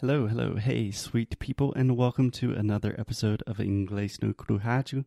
Hello, hello, hey, sweet people, and welcome to another episode of Inglês no Crujaju.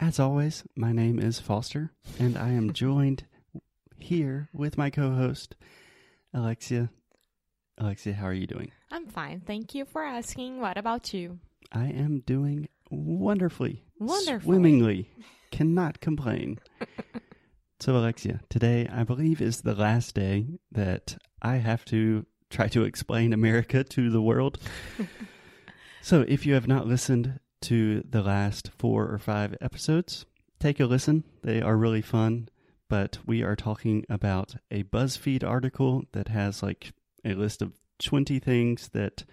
As always, my name is Foster, and I am joined here with my co-host, Alexia. Alexia, how are you doing? I'm fine. Thank you for asking. What about you? I am doing wonderfully, Wonderfully. swimmingly. Cannot complain. so, Alexia, today I believe is the last day that I have to try to explain America to the world. so, if you have not listened to the last four or five episodes, take a listen. They are really fun. But we are talking about a BuzzFeed article that has like a list of 20 things that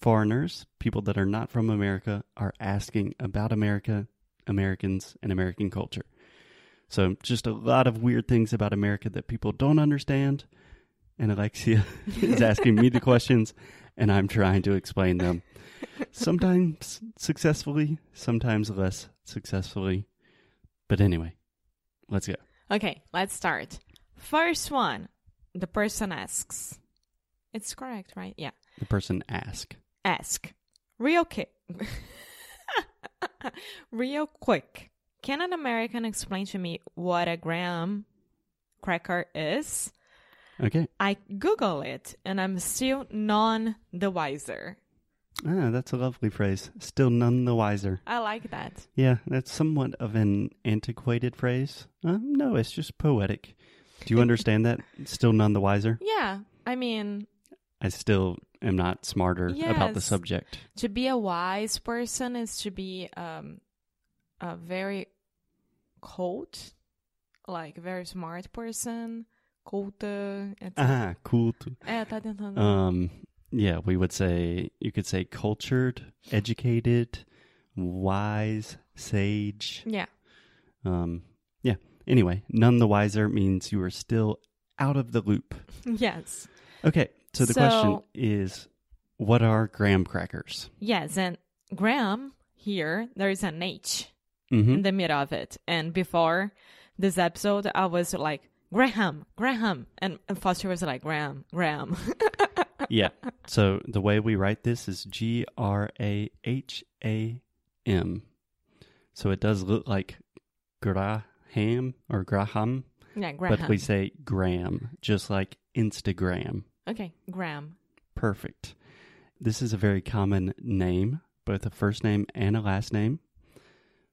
foreigners, people that are not from America, are asking about America, Americans, and American culture. So, just a lot of weird things about America that people don't understand. And Alexia is asking me the questions, and I'm trying to explain them. Sometimes successfully, sometimes less successfully. But anyway, let's go. Okay, let's start. First one the person asks. It's correct, right? Yeah. The person ask. Ask. Real quick. Real quick. Can an American explain to me what a graham cracker is? Okay. I Google it and I'm still none the wiser. Ah, that's a lovely phrase. Still none the wiser. I like that. Yeah, that's somewhat of an antiquated phrase. Uh, no, it's just poetic. Do you understand that? Still none the wiser? Yeah. I mean, I still am not smarter about the subject. to be a wise person is to be um a very cold like very smart person culta etc. Ah, cool. é tá tentando Um, yeah, we would say, you could say cultured, educated, wise, sage. yeah Um, yeah. Anyway, none the wiser means you are still out of the loop. yes Okay, so the question is what are graham crackers? yes and graham here there is an h Mm-hmm. in the middle of it and before this episode i was like graham graham and, and foster was like graham graham yeah. So the way we write this is G R A H A M. So it does look like Graham or Graham, yeah graham but we say Graham, just like Instagram. okay graham Perfect. This is a very common name, both a first name and a last name.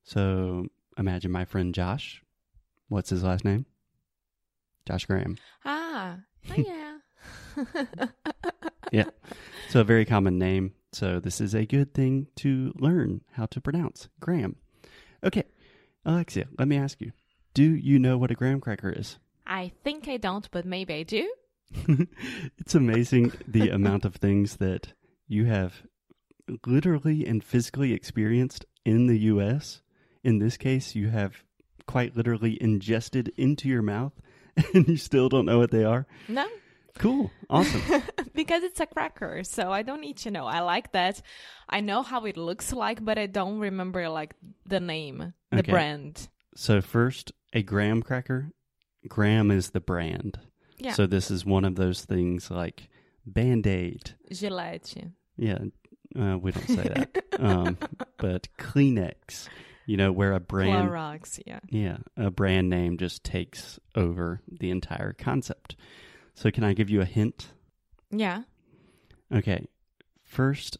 So imagine my friend Josh. What's his last name? Josh Graham. ah oh yeah Yeah. So a very common name. So this is a good thing to learn how to pronounce. Graham. Okay. Alexia, let me ask you. Do you know what a graham cracker is? I think I don't, but maybe I do. it's amazing the amount of things that you have literally and physically experienced in the US. In this case, you have quite literally ingested into your mouth and you still don't know what they are. No, Cool. Awesome. because it's a cracker, so I don't need to know. I like that. I know how it looks like, but I don't remember like the name, the Okay. brand. So first, a graham cracker. Graham is the brand. Yeah, So this is one of those things like Band-Aid. Gillette. Yeah, uh, we don't say that. um, but Kleenex, you know, where a brand Clorox. Yeah. Yeah, a brand name just takes over the entire concept. So can I give you a hint? Yeah. Okay. First,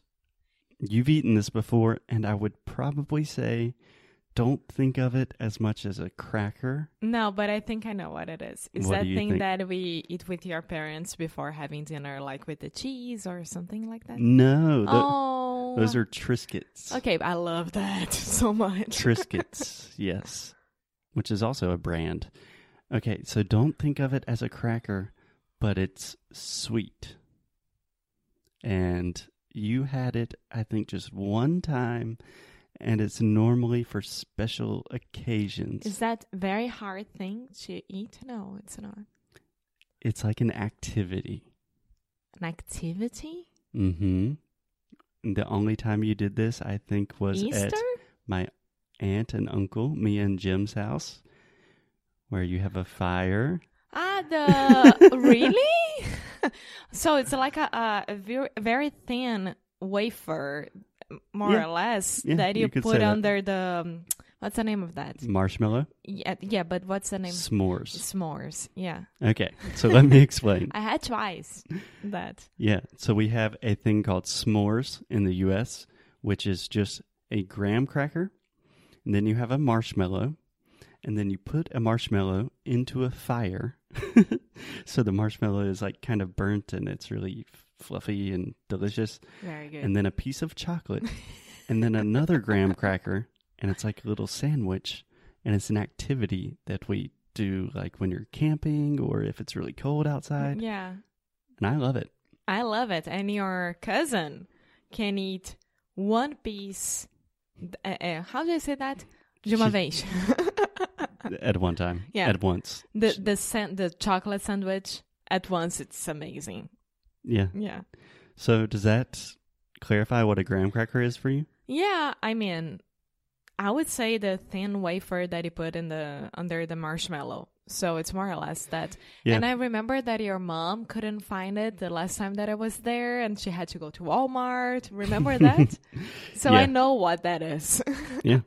you've eaten this before and I would probably say don't think of it as much as a cracker. No, but I think I know what it is. Is What that thing think? that we eat with your parents before having dinner, like with the cheese or something like that? No, tho- oh, those are Triscuits. okay. I love that so much. Triscuits, yes, which is also a brand. Okay, so don't think of it as a cracker, but it's sweet. And you had it, I think, just one time, and it's normally for special occasions. Is that very hard thing to eat? No, it's not. It's like an activity. An activity? Mm-hmm. The only time you did this, I think, was Easter? at my aunt and uncle, me and Jim's house, where you have a fire. Ah, the really? So it's like a, a, very, very thin wafer, more Yeah. or less, Yeah, that you you, put say that. under the. um, What's the name of that? Marshmallow, Yeah, yeah, but what's the name? s'mores. S'mores. Yeah, Okay, so let me explain. I had twice that. Yeah, so we have a thing called s'mores in the US, which is just a graham cracker, and then you have a marshmallow, and then you put a marshmallow into a fire. so the marshmallow is like kind of burnt and it's really fluffy and delicious, Very good. and then a piece of chocolate, and then another graham cracker, and it's like a little sandwich, and it's an activity that we do like when you're camping or if it's really cold outside, yeah, and I love it. I love it. And your cousin can eat one piece. Uh, uh, how do I say that? De uma vez. at one time. Yeah. At once. the the san- the chocolate sandwich at once. It's amazing. Yeah. Yeah. So does that clarify what a graham cracker is for you? Yeah, I mean, I would say the thin wafer that you put in the under the marshmallow. So it's more or less that. Yeah. And I remember that your mom couldn't find it the last time that I was there, and she had to go to Walmart. Remember that? so Yeah. I know what that is. yeah.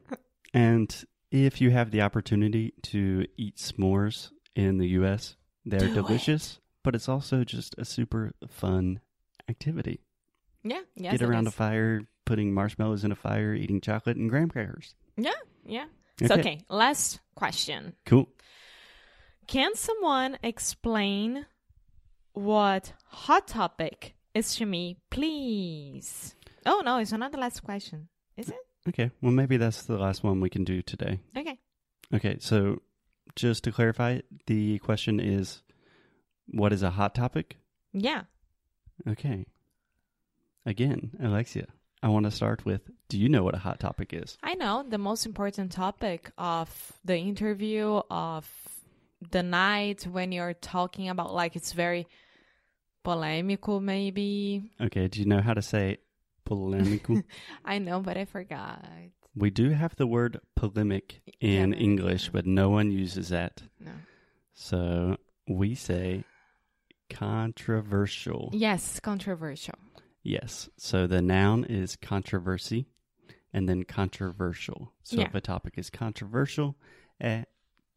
And if you have the opportunity to eat s'mores in the US, they're Do delicious, but it's also just a super fun activity. yeah. Yes. Get around a fire, putting marshmallows in a fire, eating chocolate and graham crackers. Yeah. Yeah. So okay. Last question. Cool. Can someone explain what hot topic is to me, please? Oh no, it's not the last question. Is it? Okay. Well, maybe that's the last one we can do today. Okay. Okay, so just to clarify, the question is what is a hot topic? Yeah. Okay. Again, Alexia, I want to start with do you know what a hot topic is? I know the most important topic of the interview of the night when you're talking about like it's very polemical maybe. Okay, do you know how to say polemical? I know, but I forgot. we do have the word polemic in Yeah. English, but no one uses that. No. So we say controversial. Yes, controversial. Yes. So the noun is controversy and then controversial. So Yeah. if a topic is controversial, é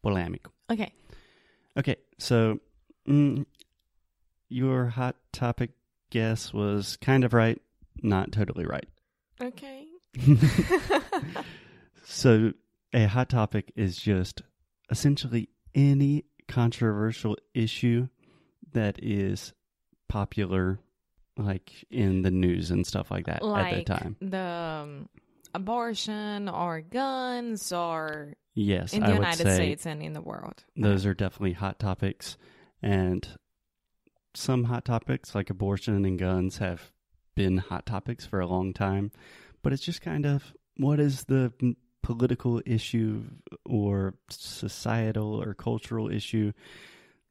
polêmico. Okay. Okay. So mm, your hot topic guess was kind of right, not totally right. Okay. So a hot topic is just essentially any controversial issue that is popular like in the news and stuff like that like at the time. the um, abortion or guns or Yes, in the would United States and in the world. those are definitely hot topics and some hot topics like abortion and guns have been hot topics for a long time, but it's just kind of what is the political issue or societal or cultural issue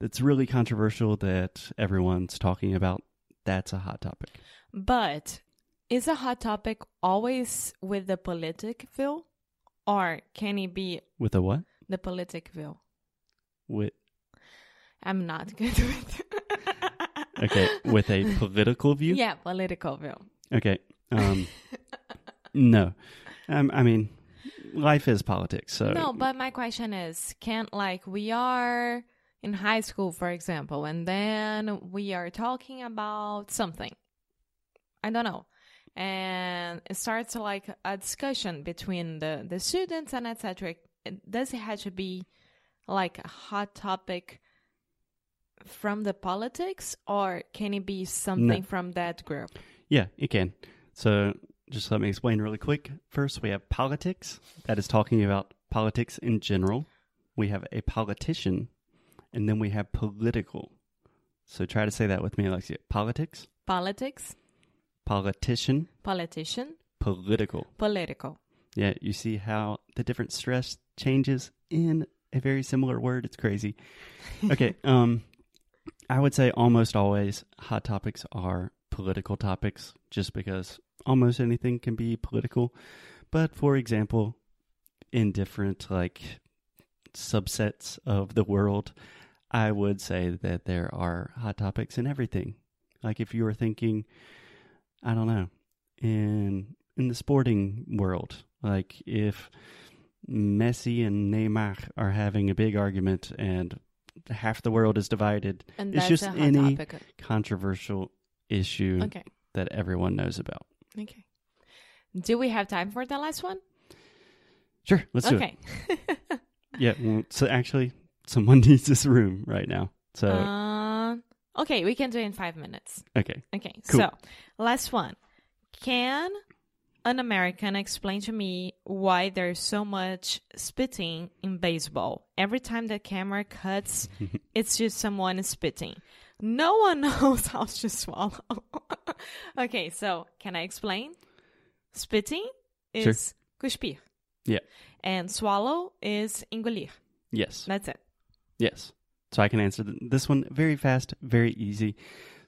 that's really controversial that everyone's talking about. That's a hot topic. But is a hot topic always with the politic view? Or can it be With a what? the politic view? With I'm not good with okay, with a political view. Yeah, political view. Okay. Um, no, um, I mean, life is politics. So no, but my question is can't like we are in high school for example and then we are talking about something. I don't know. And it starts like a discussion between the the students and etc. Does it have to be like a hot topic from the politics or can it be something from that group? yeah, it can. So just let me explain really quick. First, we have politics. That is talking about politics in general. We have a politician, and then we have political. So try to say that with me, Alexia. Politics, Politics, politician, politician, political. political. Yeah, you see how the different stress changes in a very similar word. It's crazy. Okay, um I would say almost always hot topics are political topics just because almost anything can be political. But for example, in different like subsets of the world, I would say that there are hot topics in everything. Like if you were thinking, I don't know, in in the sporting world, like if Messi and Neymar are having a big argument and half the world is divided, And It's just any- topic. controversial issue Okay. that everyone knows about. Okay. Do we have time for the last one? Sure, let's do it. okay. Yeah, well, so actually, someone needs this room right now. So, Uh, okay, we can do it in five minutes. okay. Okay, Cool. so last one. Can an American explain to me why there's so much spitting in baseball? Every time the camera cuts, it's just someone spitting. No one knows how to swallow. okay, so can I explain? Spitting Sure. is cuspir. Yeah. And swallow is engolir. Yes. That's it. Yes. So I can answer this one very fast, very easy.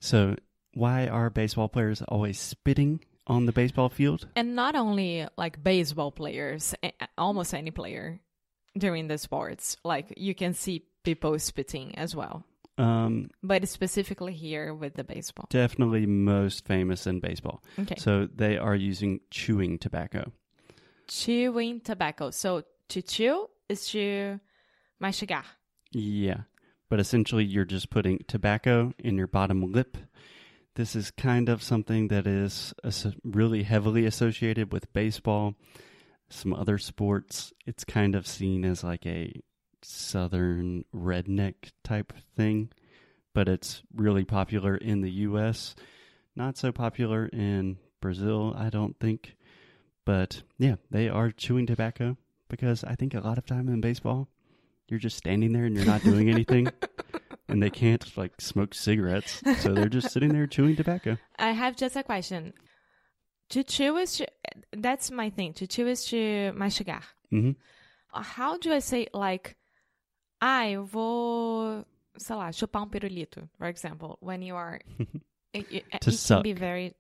So, why are baseball players always spitting on the baseball field? And not only like baseball players, almost any player during the sports, like you can see people spitting as well. Um, But specifically here with the baseball. definitely most famous in baseball. Okay. So they are using chewing tobacco. Chewing tobacco. So to chew is to mastigar. Yeah. But essentially, you're just putting tobacco in your bottom lip. This is kind of something that is really heavily associated with baseball, some other sports. It's kind of seen as like a southern redneck type thing, but it's really popular in the U.S. Not so popular in Brazil, I don't think. But yeah, they are chewing tobacco because I think a lot of time in baseball, you're just standing there and you're not doing anything. and they can't like smoke cigarettes, so they're just sitting there chewing tobacco. I have just a question. To chew is to, that's my thing. To chew is to mastigar. hmm How do I say like, ah, eu vou, sei lá, chupar um pirulito, for example, when you are, it, it, To it suck. can be very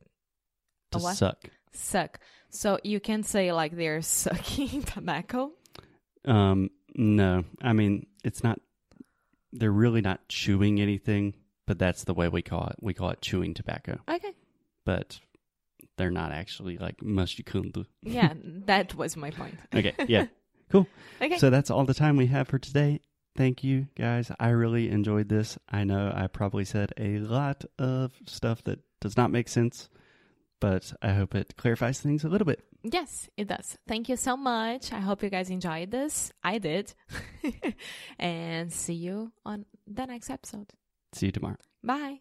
To what? suck. suck. So you can say like they're sucking tobacco. Um, no, I mean it's not. They're really not chewing anything, but that's the way we call it. We call it chewing tobacco, Okay. but they're not actually like mushikundu. Yeah, that was my point. Okay, yeah. Cool. Okay. So that's all the time we have for today. Thank you guys. I really enjoyed this. I know I probably said a lot of stuff that does not make sense, but I hope it clarifies things a little bit. Yes, it does. Thank you so much. I hope you guys enjoyed this. I did. and see you on the next episode. See you tomorrow. Bye.